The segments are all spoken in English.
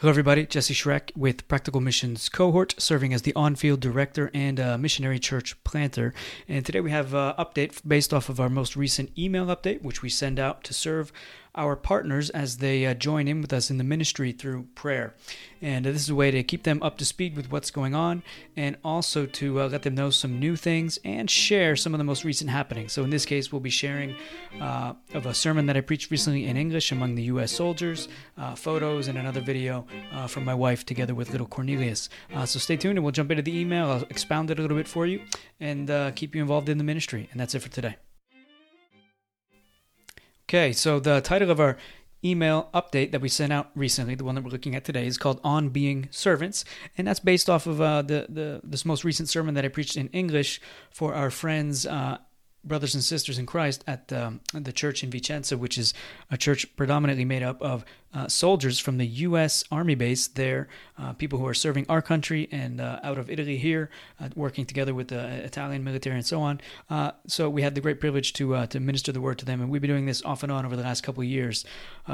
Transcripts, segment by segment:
Hello, everybody. Jesse Schreck with Practical Missions Cohort, serving as the on field director and uh, missionary church planter. And today we have an uh, update based off of our most recent email update, which we send out to serve our partners as they uh, join in with us in the ministry through prayer. And uh, this is a way to keep them up to speed with what's going on and also to uh, let them know some new things and share some of the most recent happenings. So, in this case, we'll be sharing uh, of a sermon that I preached recently in English among the U.S. soldiers, uh, photos, and another video uh, from my wife together with little Cornelius. so, stay tuned and we'll jump into the email. I'll expound it a little bit for you and keep you involved in the ministry. And that's it for today. Okay, so the title of our email update that we sent out recently, the one that we're looking at today, is called "On Being Servants," and that's based off of uh, the the this most recent sermon that I preached in English for our friends. Uh, brothers and sisters in Christ at um, the church in Vicenza, which is a church predominantly made up of uh, soldiers from the U.S. Army base there, uh, people who are serving our country and uh, out of Italy here, uh, working together with the Italian military and so on. Uh, so we had the great privilege to uh, to minister the word to them, and we've been doing this off and on over the last couple of years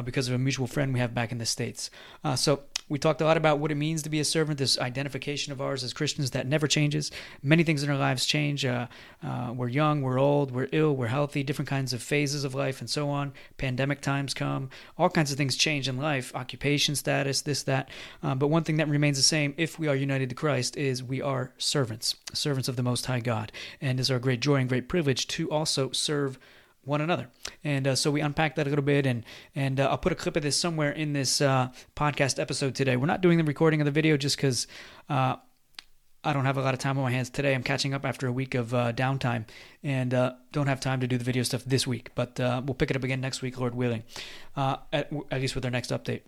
because of a mutual friend we have back in the states. so we talked a lot about what it means to be a servant, this identification of ours as Christians that never changes. Many things in our lives change. we're young, we're old, we're ill, we're healthy, different kinds of phases of life, and so on. Pandemic times come, all kinds of things change change in life, occupation status, this, that. Um, but one thing that remains the same if we are united to Christ is we are servants, servants of the Most High God. And it's our great joy and great privilege to also serve one another. And uh, so we unpack that a little bit, and and uh, I'll put a clip of this somewhere in this uh, podcast episode today. We're not doing the recording of the video just because uh, I don't have a lot of time on my hands today. I'm catching up after a week of uh, downtime and uh, don't have time to do the video stuff this week. But uh, we'll pick it up again next week, Lord willing, uh, at, at, least with our next update.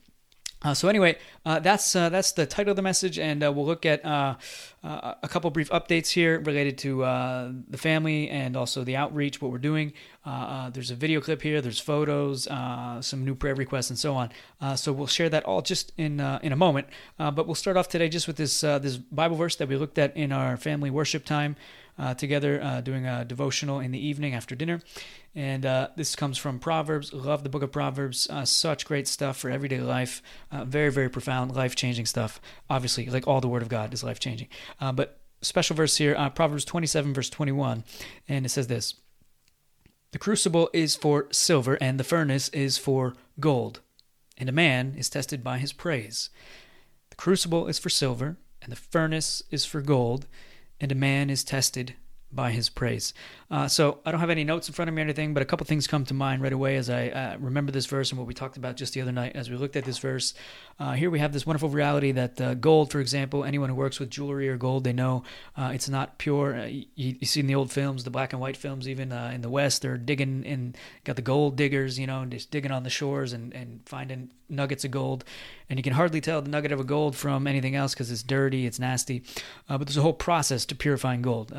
Uh, so anyway, uh, that's uh, that's the title of the message, and uh, we'll look at uh, a couple brief updates here related to the family and also the outreach, what we're doing. there's a video clip here, there's photos, some new prayer requests, and so on. so we'll share that all just in in a moment. but we'll start off today just with this this Bible verse that we looked at in our family worship time uh, together uh, doing a devotional in the evening after dinner. And uh, this comes from Proverbs. Love the book of Proverbs. Uh, such great stuff for everyday life. Uh, very, very profound, life changing stuff. Obviously, like all the Word of God is life changing. But special verse here Proverbs 27, verse 21. And it says this The crucible is for silver, and the furnace is for gold. And a man is tested by his praise. The crucible is for silver, and the furnace is for gold and a man is tested by his praise. Uh, so I don't have any notes in front of me or anything, but a couple things come to mind right away as I uh, remember this verse and what we talked about just the other night as we looked at this verse. Uh, here we have this wonderful reality that uh, gold, for example, anyone who works with jewelry or gold, they know uh, it's not pure. Uh, you, you, see in the old films, the black and white films, even in the West, they're digging and got the gold diggers, you know, and just digging on the shores and, and finding nuggets of gold. And you can hardly tell the nugget of a gold from anything else because it's dirty, it's nasty. but there's a whole process to purifying gold.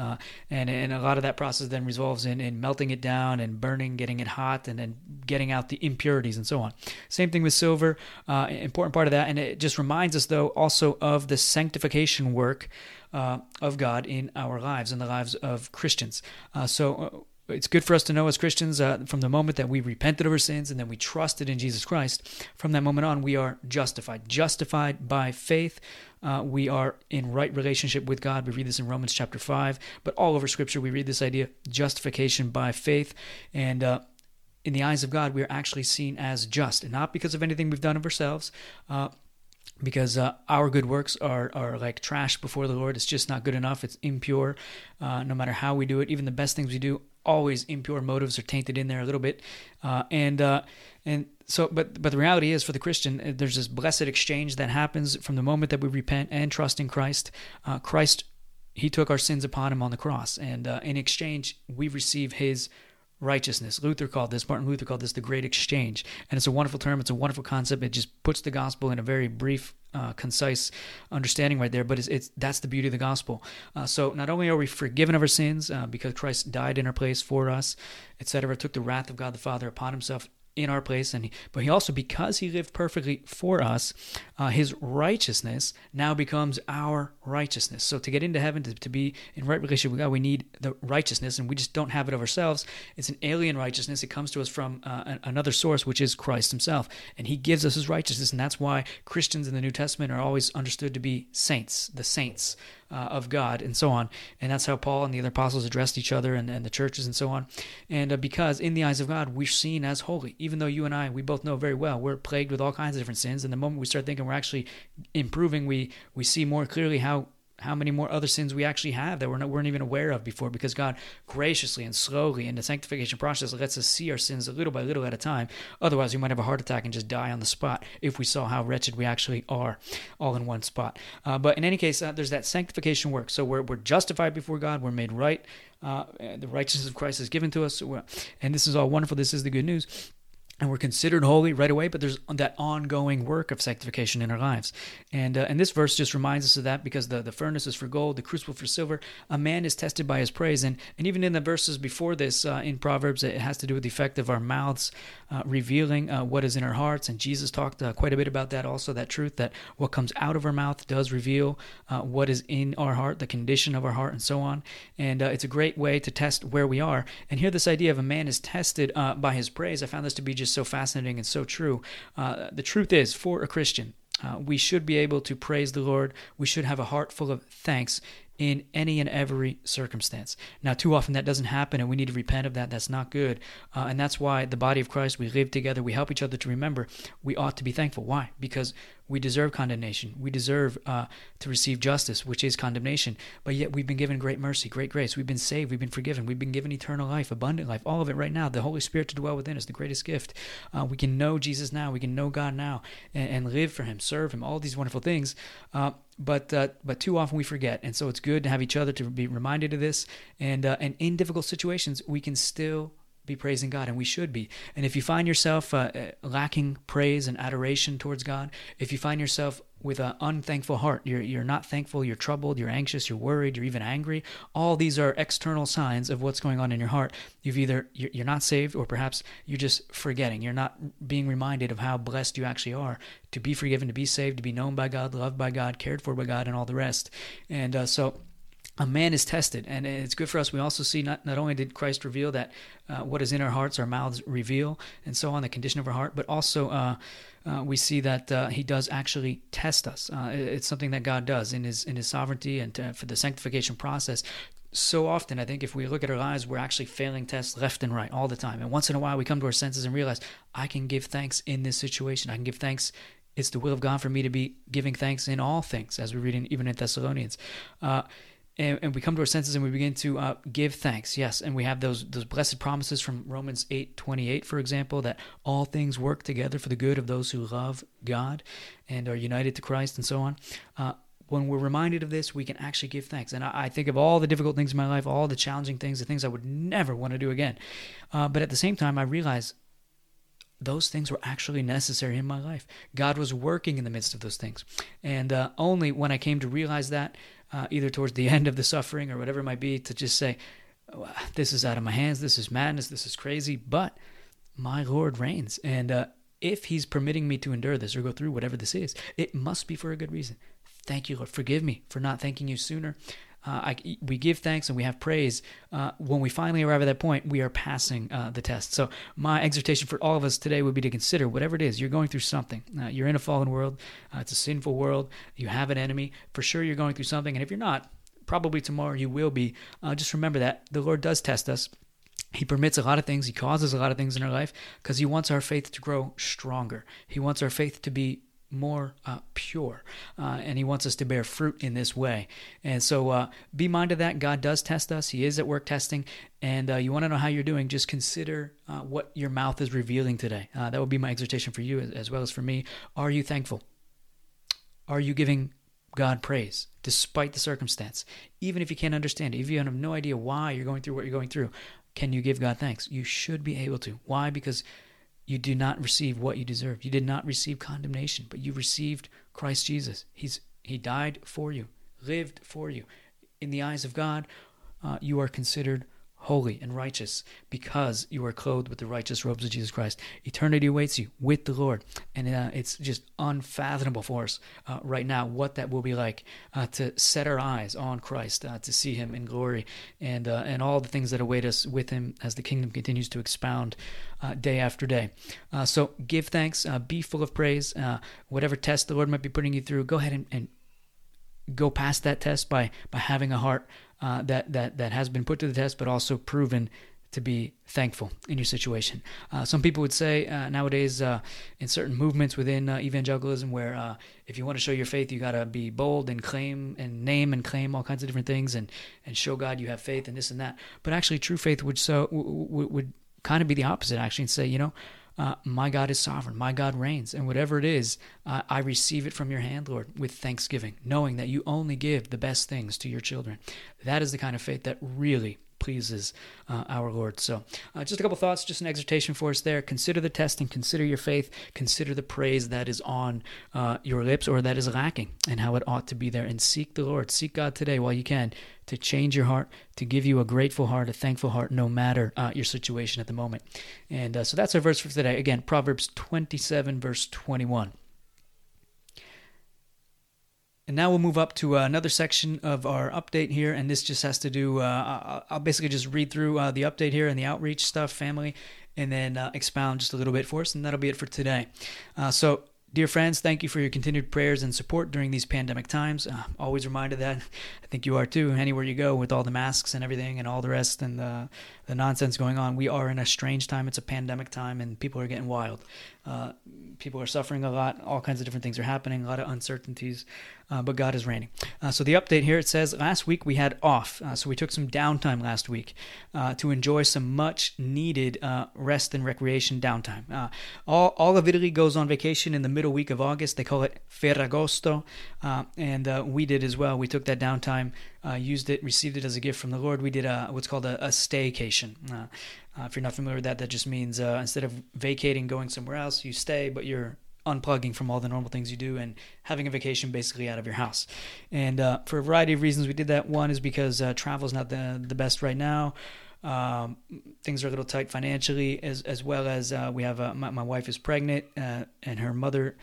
and, and a lot of that process then resolves in, in melting it down and burning, getting it hot, and then getting out the impurities and so on. Same thing with silver, uh, important part of that. And it just reminds us, though, also of the sanctification work uh, of God in our lives, in the lives of Christians. Uh, so, uh, it's good for us to know as Christians uh, from the moment that we repented of our sins and then we trusted in Jesus Christ, from that moment on, we are justified. Justified by faith. Uh, we are in right relationship with God. We read this in Romans chapter 5, but all over Scripture, we read this idea justification by faith. And uh, in the eyes of God, we are actually seen as just, and not because of anything we've done of ourselves. Uh, because uh, our good works are, are like trash before the Lord. It's just not good enough. It's impure. Uh, no matter how we do it, even the best things we do, always impure motives are tainted in there a little bit. Uh, and uh, and so, but but the reality is, for the Christian, uh, there's this blessed exchange that happens from the moment that we repent and trust in Christ. Uh, Christ, He took our sins upon Him on the cross, and in exchange, we receive His righteousness. Luther called this, Martin Luther called this the great exchange. And it's a wonderful term, it's a wonderful concept. It just puts the gospel in a very brief, uh, concise understanding right there. But it's, it's that's the beauty of the gospel. Uh, so not only are we forgiven of our sins uh, because Christ died in our place for us, etc., took the wrath of God the Father upon himself in our place, and but he also because he lived perfectly for us, uh, his righteousness now becomes our righteousness. So to get into heaven, to, to be in right relationship with God, we need the righteousness, and we just don't have it of ourselves. It's an alien righteousness. It comes to us from uh, another source, which is Christ Himself, and He gives us His righteousness, and that's why Christians in the New Testament are always understood to be saints, the saints uh, of God, and so on. And that's how Paul and the other apostles addressed each other and, and the churches and so on. And uh, because in the eyes of God, we're seen as holy, even though you and I, we both know very well, we're plagued with all kinds of different sins. And the moment we start thinking we're actually improving, we we see more clearly how how many more other sins we actually have that we're weren't even aware of before because God graciously and slowly in the sanctification process lets us see our sins a little by little at a time. Otherwise, we might have a heart attack and just die on the spot if we saw how wretched we actually are all in one spot. Uh, but in any case, uh, there's that sanctification work. So we're, we're justified before God, we're made right. Uh, the righteousness of Christ is given to us. And this is all wonderful. This is the good news and we're considered holy right away, but there's that ongoing work of sanctification in our lives. And uh, and this verse just reminds us of that because the, the furnace is for gold, the crucible for silver. A man is tested by his praise. And, and even in the verses before this uh, in Proverbs, it has to do with the effect of our mouths uh, revealing uh, what is in our hearts. And Jesus talked uh, quite a bit about that also, that truth that what comes out of our mouth does reveal uh, what is in our heart, the condition of our heart, and so on. And it's a great way to test where we are. And here, this idea of a man is tested by his praise, I found this to be just just so fascinating and so true. Uh, the truth is, for a Christian, uh, we should be able to praise the Lord. We should have a heart full of thanks in any and every circumstance. Now, too often that doesn't happen, and we need to repent of that. That's not good. Uh, and that's why the body of Christ, we live together, we help each other to remember we ought to be thankful. Why? Because we deserve condemnation. We deserve uh, to receive justice, which is condemnation. But yet we've been given great mercy, great grace. We've been saved. We've been forgiven. We've been given eternal life, abundant life, all of it right now. The Holy Spirit to dwell within us, the greatest gift. Uh, we can know Jesus now. We can know God now and, and, live for Him, serve Him, all these wonderful things. Uh, but uh, but too often we forget, and so it's good to have each other to be reminded of this. And uh, and in difficult situations, we can still be praising God, and we should be. And if you find yourself uh, uh, lacking praise and adoration towards God, if you find yourself with an unthankful heart, you're you're not thankful, you're troubled, you're anxious, you're worried, you're even angry. All these are external signs of what's going on in your heart. You've either you're not saved, or perhaps you're just forgetting. You're not being reminded of how blessed you actually are to be forgiven, to be saved, to be known by God, loved by God, cared for by God, and all the rest. And uh, so a man is tested. And it's good for us. We also see not, not only did christ reveal that uh, what is in our hearts our mouths reveal and so on the condition of our heart but also uh, uh, we see that uh, he does actually test us. Uh, it's something that god does in his in his sovereignty and to, for the sanctification process. So often i think if we look at our lives we're actually failing tests left and right all the time. And once in a while we come to our senses and realize i can give thanks in this situation. I can give thanks. It's the will of god for me to be giving thanks in all things as we read in, even in thessalonians. Uh, and, and we come to our senses and we begin to uh, give thanks. Yes, and we have those those blessed promises from Romans eight twenty eight, for example, that all things work together for the good of those who love God and are united to Christ, and so on. Uh, when we're reminded of this, we can actually give thanks. And I, I, think of all the difficult things in my life, all the challenging things, the things I would never want to do again. Uh, but at the same time, I realize those things were actually necessary in my life. God was working in the midst of those things. And uh, only when I came to realize that uh, either towards the end of the suffering or whatever it might be, to just say, This is out of my hands, this is madness, this is crazy, but my Lord reigns. And uh, if He's permitting me to endure this or go through whatever this is, it must be for a good reason. Thank you, Lord. Forgive me for not thanking you sooner uh, I, we give thanks and we have praise. Uh, when we finally arrive at that point, we are passing uh, the test. So, my exhortation for all of us today would be to consider whatever it is you're going through something. Uh, you're in a fallen world, uh, it's a sinful world, you have an enemy. For sure, you're going through something. And if you're not, probably tomorrow you will be. Uh, just remember that the Lord does test us. He permits a lot of things. He causes a lot of things in our life because He wants our faith to grow stronger. He wants our faith to be more uh, pure. Uh, and He wants us to bear fruit in this way. And so uh, be minded of that. God does test us, He is at work testing. And uh, you want to know how you're doing, just consider uh, what your mouth is revealing today. Uh, that would be my exhortation for you as well as for me. Are you thankful? Are you giving God praise despite the circumstance? Even if you can't understand it, if you have no idea why you're going through what you're going through, can you give God thanks? You should be able to. Why? Because you do not receive what you deserve. You did not receive condemnation, but you received Christ Jesus. He's He died for you, lived for you. In the eyes of God, uh, you are considered holy and righteous because you are clothed with the righteous robes of Jesus Christ. Eternity awaits you with the Lord. And uh, it's just unfathomable for us uh, right now what that will be like uh, to set our eyes on Christ, uh, to see Him in glory, and, uh, and all the things that await us with Him as the kingdom continues to expound uh, day after day. so give thanks, be full of praise. whatever test the Lord might be putting you through, go ahead and, and go past that test by, by having a heart uh, that that that has been put to the test, but also proven to be thankful in your situation. Uh, some people would say uh, nowadays uh, in certain movements within uh, evangelicalism, where uh, if you want to show your faith, you got to be bold and claim and name and claim all kinds of different things and and show God you have faith and this and that. But actually, true faith would so would, would kind of be the opposite actually, and say, you know, uh, my God is sovereign. My God reigns. And whatever it is, uh, I receive it from your hand, Lord, with thanksgiving, knowing that you only give the best things to your children. That is the kind of faith that really pleases uh, our Lord. So, uh, just a couple thoughts, just an exhortation for us there. Consider the testing, consider your faith, consider the praise that is on uh, your lips or that is lacking, and how it ought to be there. And seek the Lord. Seek God today while you can to change your heart, to give you a grateful heart, a thankful heart, no matter uh, your situation at the moment. And uh, so that's our verse for today. Again, Proverbs 27, verse 21. And now we'll move up to uh, another section of our update here, and this just has to do. Uh, I'll basically just read through uh, the update here and the outreach stuff, family, and then uh, expound just a little bit for us, and that'll be it for today. Uh, so Dear friends, thank you for your continued prayers and support during these pandemic times. Uh, always reminded that. I think you are too. Anywhere you go with all the masks and everything and all the rest and the, the nonsense going on, we are in a strange time. It's a pandemic time and people are getting wild. Uh, people are suffering a lot. All kinds of different things are happening, a lot of uncertainties, uh, but God is reigning. Uh, so the update here it says last week we had off. Uh, so we took some downtime last week uh, to enjoy some much needed rest and recreation downtime. all, all of Italy goes on vacation in the middle week of August. They call it Ferragosto, and we did as well. We took that downtime uh, used it, received it as a gift from the Lord. We did a, what's called a, a staycation. Uh, uh, if you're not familiar with that, that just means uh, instead of vacating, going somewhere else, you stay, but you're unplugging from all the normal things you do and having a vacation basically out of your house. And uh, for a variety of reasons, we did that. One is because uh, travel is not the, the best right now. Um, things are a little tight financially, as as well as we have my, my wife is pregnant and her mother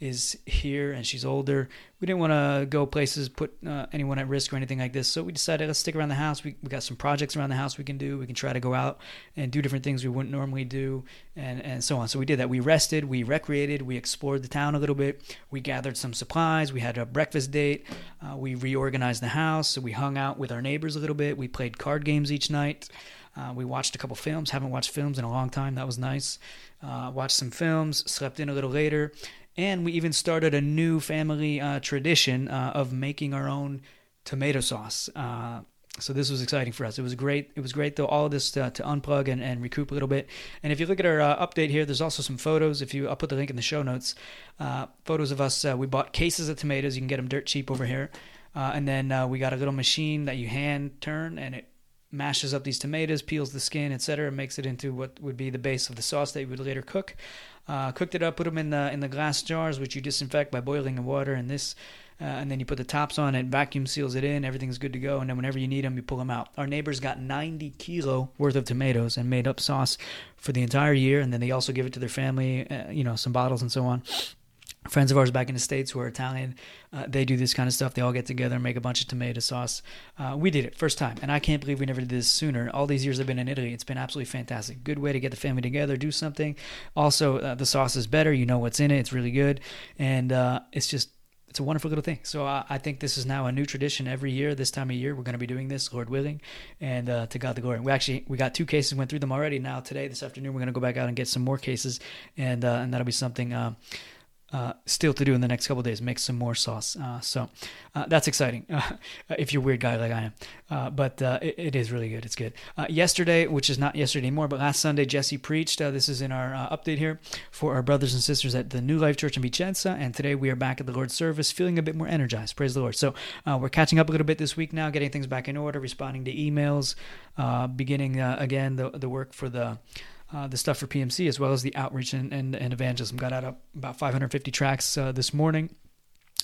is here and she's older. We didn't want to go places, put uh, anyone at risk or anything like this. So we decided let's stick around the house. We, we got some projects around the house we can do. We can try to go out and do different things we wouldn't normally do and, and so on. So we did that. We rested, we recreated, we explored the town a little bit. We gathered some supplies. We had a breakfast date. Uh, we reorganized the house. So we hung out with our neighbors a little bit. We played card games each night. Uh, we watched a couple films. Haven't watched films in a long time. That was nice. Uh, watched some films. Slept in a little later. And we even started a new family uh, tradition uh, of making our own tomato sauce. Uh, so this was exciting for us. It was great. It was great though. All of this to, to unplug and, and recoup a little bit. And if you look at our uh, update here, there's also some photos. If you, I'll put the link in the show notes. Uh, photos of us. Uh, we bought cases of tomatoes. You can get them dirt cheap over here. and then we got a little machine that you hand turn, and it mashes up these tomatoes, peels the skin, etc., and makes it into what would be the base of the sauce that you would later cook. Uh, cooked it up, put them in the in the glass jars, which you disinfect by boiling the water and this, uh, and then you put the tops on it, vacuum seals it in, everything's good to go, and then whenever you need them, you pull them out. Our neighbors got 90 kilo worth of tomatoes and made up sauce for the entire year, and then they also give it to their family, uh, you know, some bottles and so on friends of ours back in the states who are Italian, uh, they do this kind of stuff. They all get together and make a bunch of tomato sauce. Uh, we did it first time, and I can't believe we never did this sooner. All these years I've been in Italy, it's been absolutely fantastic. Good way to get the family together, do something. Also, uh, the sauce is better. You know what's in it. It's really good, and uh, it's just it's a wonderful little thing. So uh, I think this is now a new tradition every year. This time of year, we're going to be doing this, Lord willing, and uh, to God the glory. We actually we got two cases, went through them already. Now today, this afternoon, we're going to go back out and get some more cases, and uh, and that'll be something uh, uh, still to do in the next couple days. Make some more sauce. Uh, so uh, that's exciting. if you're a weird guy like I am, uh, but uh, it, it is really good. It's good. Uh, yesterday, which is not yesterday anymore, but last Sunday, Jesse preached. this is in our update here for our brothers and sisters at the New Life Church in Vicenza, and today we are back at the Lord's service, feeling a bit more energized. Praise the Lord. So we're catching up a little bit this week now, getting things back in order, responding to emails, beginning again the the work for the uh, the stuff for PMC as well as the outreach and, and, and evangelism. Got out about 550 tracts uh, this morning.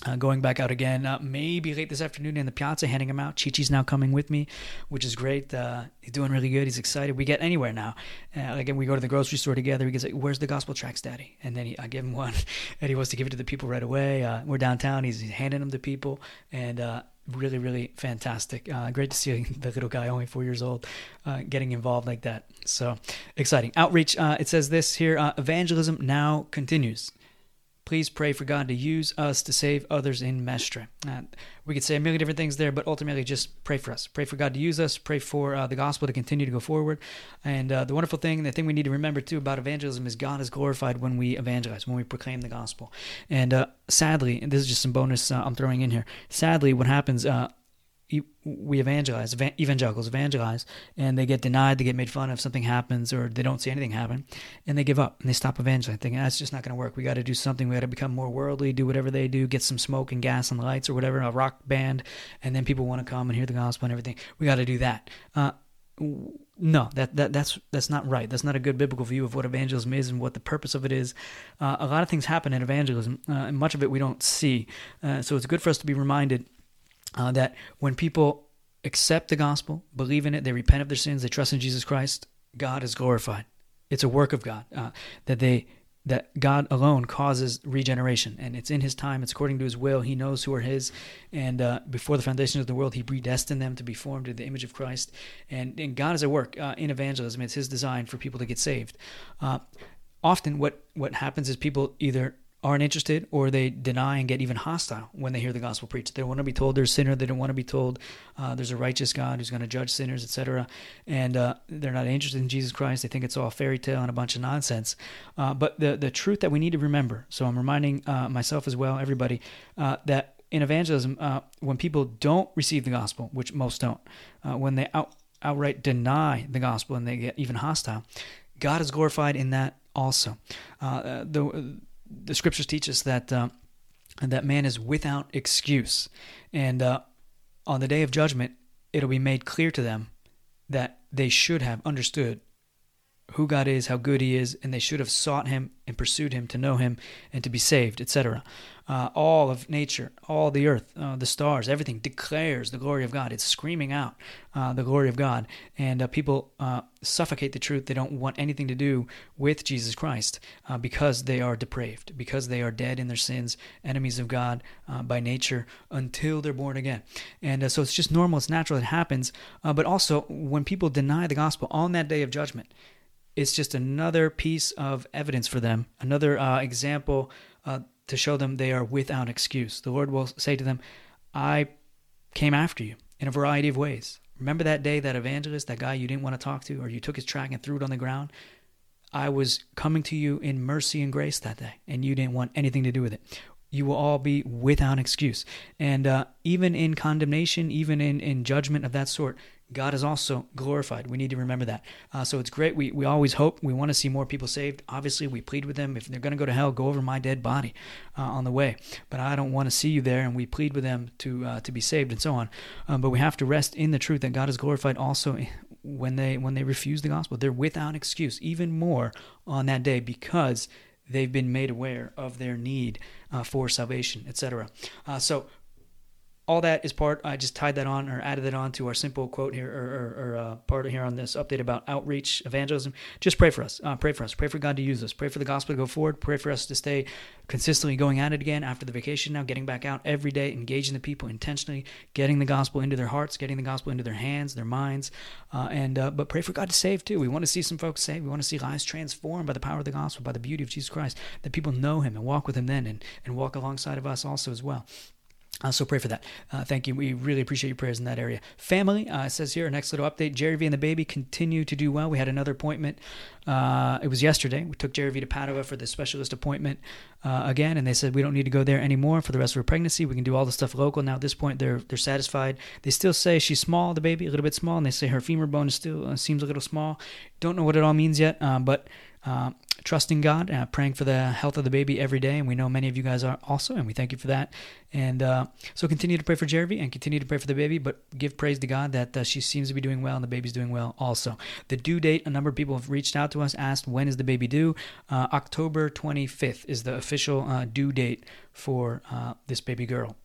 uh, going back out again, uh, maybe late this afternoon in the piazza, handing him out. Chichi's now coming with me, which is great. Uh, he's doing really good. He's excited. We get anywhere now. Again, we go to the grocery store together. He gets like, "Where's the gospel tracts, Daddy?" And then he, I give him one, and he wants to give it to the people right away. We're downtown. He's handing them to people, and really, really fantastic. Uh, great to see the little guy, only four years old, uh, getting involved like that. So exciting. Outreach, uh, it says this here uh, evangelism now continues. Please pray for God to use us to save others in Mestre. Uh, we could say a million different things there, but ultimately just pray for us. Pray for God to use us. Pray for uh, the gospel to continue to go forward. And uh, the wonderful thing, the thing we need to remember too about evangelism is God is glorified when we evangelize, when we proclaim the gospel. And uh, sadly, and this is just some bonus uh, I'm throwing in here. Sadly, what happens uh, we evangelize, evangelicals evangelize, and they get denied, they get made fun of, something happens, or they don't see anything happen, and they give up and they stop evangelizing, thinking that's just not going to work. We got to do something. We got to become more worldly, do whatever they do, get some smoke and gas and lights or whatever, a rock band, and then people want to come and hear the gospel and everything. We got to do that. Uh, no, that, that that's that's not right. That's not a good biblical view of what evangelism is and what the purpose of it is. Uh, a lot of things happen in evangelism, uh, and much of it we don't see. Uh, so it's good for us to be reminded uh, that when people accept the gospel, believe in it, they repent of their sins, they trust in Jesus Christ, God is glorified. It's a work of God uh, that they that God alone causes regeneration, and it's in His time. It's according to His will. He knows who are His, and uh, before the foundation of the world, He predestined them to be formed in the image of Christ. And, and God is at work uh, in evangelism. It's His design for people to get saved. Uh, often, what what happens is people either aren't interested or they deny and get even hostile when they hear the gospel preached. They don't want to be told they're a sinner. They don't want to be told uh, there's a righteous God who's going to judge sinners, etc. And uh, they're not interested in Jesus Christ. They think it's all fairy tale and a bunch of nonsense. Uh, but the the truth that we need to remember. So I'm reminding uh, myself as well, everybody, uh, that in evangelism, uh, when people don't receive the gospel, which most don't, when they out, outright deny the gospel and they get even hostile, God is glorified in that also. the the scriptures teach us that uh, that man is without excuse, and uh, on the day of judgment, it'll be made clear to them that they should have understood who God is, how good He is, and they should have sought Him and pursued Him to know Him and to be saved, etc. Uh, all of nature, all the earth, uh, the stars, everything declares the glory of God. It's screaming out uh, the glory of God, and uh, people uh, suffocate the truth. They don't want anything to do with Jesus Christ uh, because they are depraved, because they are dead in their sins, enemies of God by nature until they're born again. And so it's just normal, it's natural, it happens. but also, when people deny the gospel on that day of judgment, it's just another piece of evidence for them, another uh, example uh, to show them they are without excuse. The Lord will say to them, I came after you in a variety of ways. Remember that day, that evangelist, that guy you didn't want to talk to, or you took his tract and threw it on the ground? I was coming to you in mercy and grace that day, and you didn't want anything to do with it you will all be without excuse. And uh, even in condemnation, even in, in judgment of that sort, God is also glorified. We need to remember that. Uh, so it's great. We, we always hope. We want to see more people saved. Obviously, we plead with them. If they're going to go to hell, go over my dead body uh, on the way. But I don't want to see you there, and we plead with them to uh, to be saved and so on. Um, but we have to rest in the truth that God is glorified also when they when they refuse the gospel. They're without excuse, even more on that day because they've been made aware of their need uh, for salvation, etc. Uh, so all that is part. I just tied that on or added that on to our simple quote here or, or, or uh, part here on this update about outreach evangelism. Just pray for us. Uh, pray for us. Pray for God to use us. Pray for the gospel to go forward. Pray for us to stay consistently going at it again after the vacation. Now, getting back out every day, engaging the people intentionally, getting the gospel into their hearts, getting the gospel into their hands, their minds, uh, and uh, but pray for God to save too. We want to see some folks saved. We want to see lives transformed by the power of the gospel, by the beauty of Jesus Christ. That people know Him and walk with Him then, and and walk alongside of us also as well. Uh, so pray for that. Uh, thank you. We really appreciate your prayers in that area. Family, uh, says here, our next little update. Jerry V and the baby continue to do well. We had another appointment. Uh, it was yesterday. We took Jerry V to Padua for the specialist appointment uh, again, and they said we don't need to go there anymore for the rest of her pregnancy. We can do all the stuff local now. At this point, they're they're satisfied. They still say she's small, the baby, a little bit small, and they say her femur bone is still uh, seems a little small. Don't know what it all means yet, but trusting God, uh, praying for the health of the baby every day. And we know many of you guys are also, and we thank you for that. And uh, so continue to pray for Jeremy and continue to pray for the baby, but give praise to God that uh, she seems to be doing well and the baby's doing well also. The due date, a number of people have reached out to us, asked when is the baby due? Uh, October 25th is the official uh, due date for uh, this baby girl.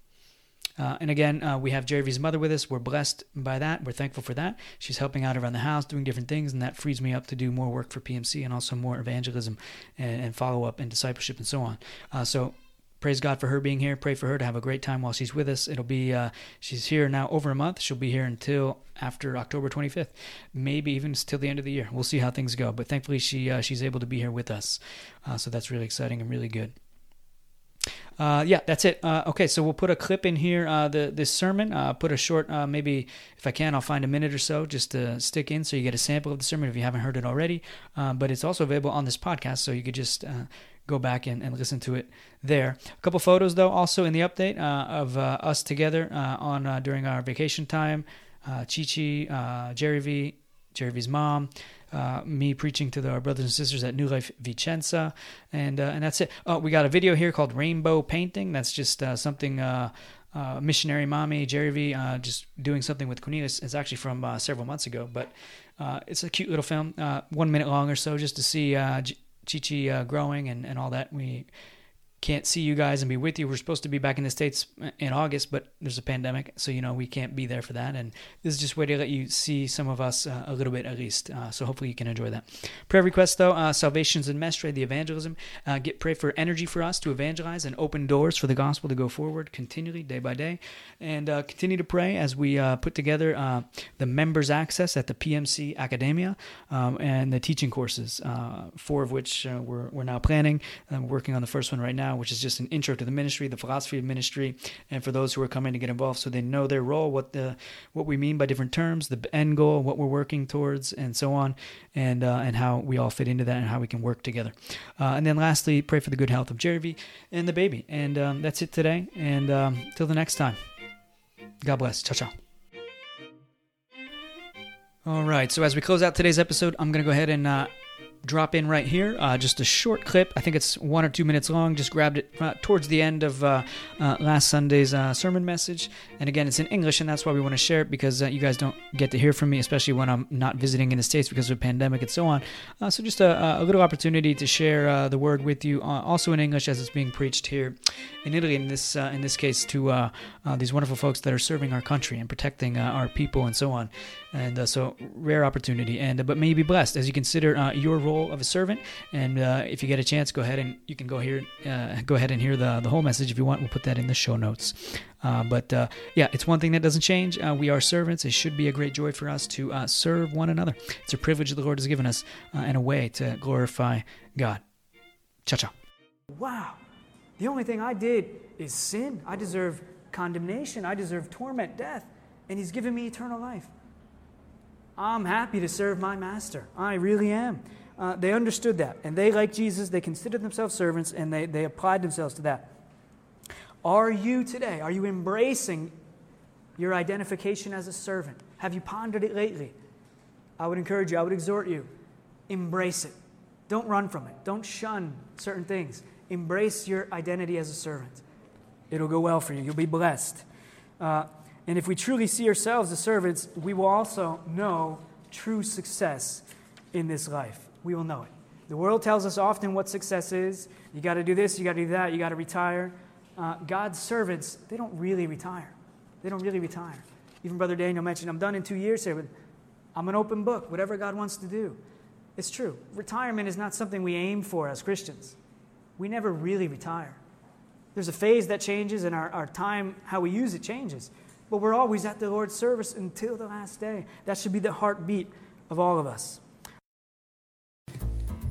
Uh, and again, uh, we have Jerry's mother with us. We're blessed by that. We're thankful for that. She's helping out around the house, doing different things, and that frees me up to do more work for PMC and also more evangelism and, and follow up and discipleship and so on. Uh, so praise God for her being here. Pray for her to have a great time while she's with us. It'll be uh, she's here now over a month. She'll be here until after October 25th, maybe even till the end of the year. We'll see how things go. But thankfully, she uh, she's able to be here with us. Uh, so that's really exciting and really good. Uh, yeah, that's it. Uh, okay, so we'll put a clip in here. Uh, the this sermon. Uh, put a short, uh, maybe if I can, I'll find a minute or so just to stick in, so you get a sample of the sermon if you haven't heard it already. Uh, but it's also available on this podcast, so you could just go back and, and listen to it there. A couple photos though, also in the update of us together on during our vacation time. Chichi, Jerry V, Jerry V's mom uh, me preaching to the, our brothers and sisters at New Life Vicenza, and uh, and that's it. Oh, we got a video here called Rainbow Painting. That's just uh, something. Uh, uh, missionary mommy Jerry V just doing something with Cornelius. It's actually from several months ago, but it's a cute little film, one minute long or so, just to see Chichi growing and, and all that. We can't see you guys and be with you. We're supposed to be back in the States in August, but there's a pandemic, so you know we can't be there for that. And this is just a way to let you see some of us uh, a little bit at least. Uh, so hopefully you can enjoy that. Prayer requests though, uh, salvations and mestre, the evangelism. Uh, get pray for energy for us to evangelize and open doors for the gospel to go forward continually, day by day, and uh, continue to pray as we uh, put together the members access at the PMC Academia um, and the teaching courses, four of which we're, we're now planning. I'm working on the first one right now now, which is just an intro to the ministry, the philosophy of ministry, and for those who are coming to get involved, so they know their role, what the what we mean by different terms, the end goal, what we're working towards, and so on, and uh, and how we all fit into that and how we can work together. Uh, and then lastly, pray for the good health of Jeremy and the baby. And um, that's it today. And um, till the next time, God bless. Ciao, ciao. All right. So as we close out today's episode, I'm going to go ahead and uh, drop in right here. Uh, just a short clip. I think it's one or two minutes long. Just grabbed it uh, towards the end of uh, uh last Sunday's uh, sermon message. And again, it's in English, and that's why we want to share it because uh, you guys don't get to hear from me, especially when I'm not visiting in the States because of the pandemic and so on. so just a, a, little opportunity to share the word with you, also in English as it's being preached here in Italy. In this in this case, to these wonderful folks that are serving our country and protecting our people and so on. And so, rare opportunity. And but may you be blessed as you consider your role role of a servant. And uh, if you get a chance, go ahead and you can go here, uh, go ahead and hear the the whole message if you want. We'll put that in the show notes. Uh, but uh, yeah, it's one thing that doesn't change. Uh, we are servants. It should be a great joy for us to uh, serve one another. It's a privilege the Lord has given us and a way to glorify God. Ciao, ciao. Wow. The only thing I did is sin. I deserve condemnation. I deserve torment, death. And He's given me eternal life. I'm happy to serve my master. I really am uh, they understood that. And they, like Jesus, they considered themselves servants and they, they applied themselves to that. Are you today, are you embracing your identification as a servant? Have you pondered it lately? I would encourage you, I would exhort you, embrace it. Don't run from it. Don't shun certain things. Embrace your identity as a servant. It'll go well for you. You'll be blessed. Uh, and if we truly see ourselves as servants, we will also know true success in this life we will know it. The world tells us often what success is. You got to do this, you got to do that, you got to retire. Uh, God's servants, they don't really retire. They don't really retire. Even Brother Daniel mentioned, I'm done in two years here, but I'm an open book, whatever God wants to do. It's true. Retirement is not something we aim for as Christians. We never really retire. There's a phase that changes, and our, our time, how we use it, changes. But we're always at the Lord's service until the last day. That should be the heartbeat of all of us.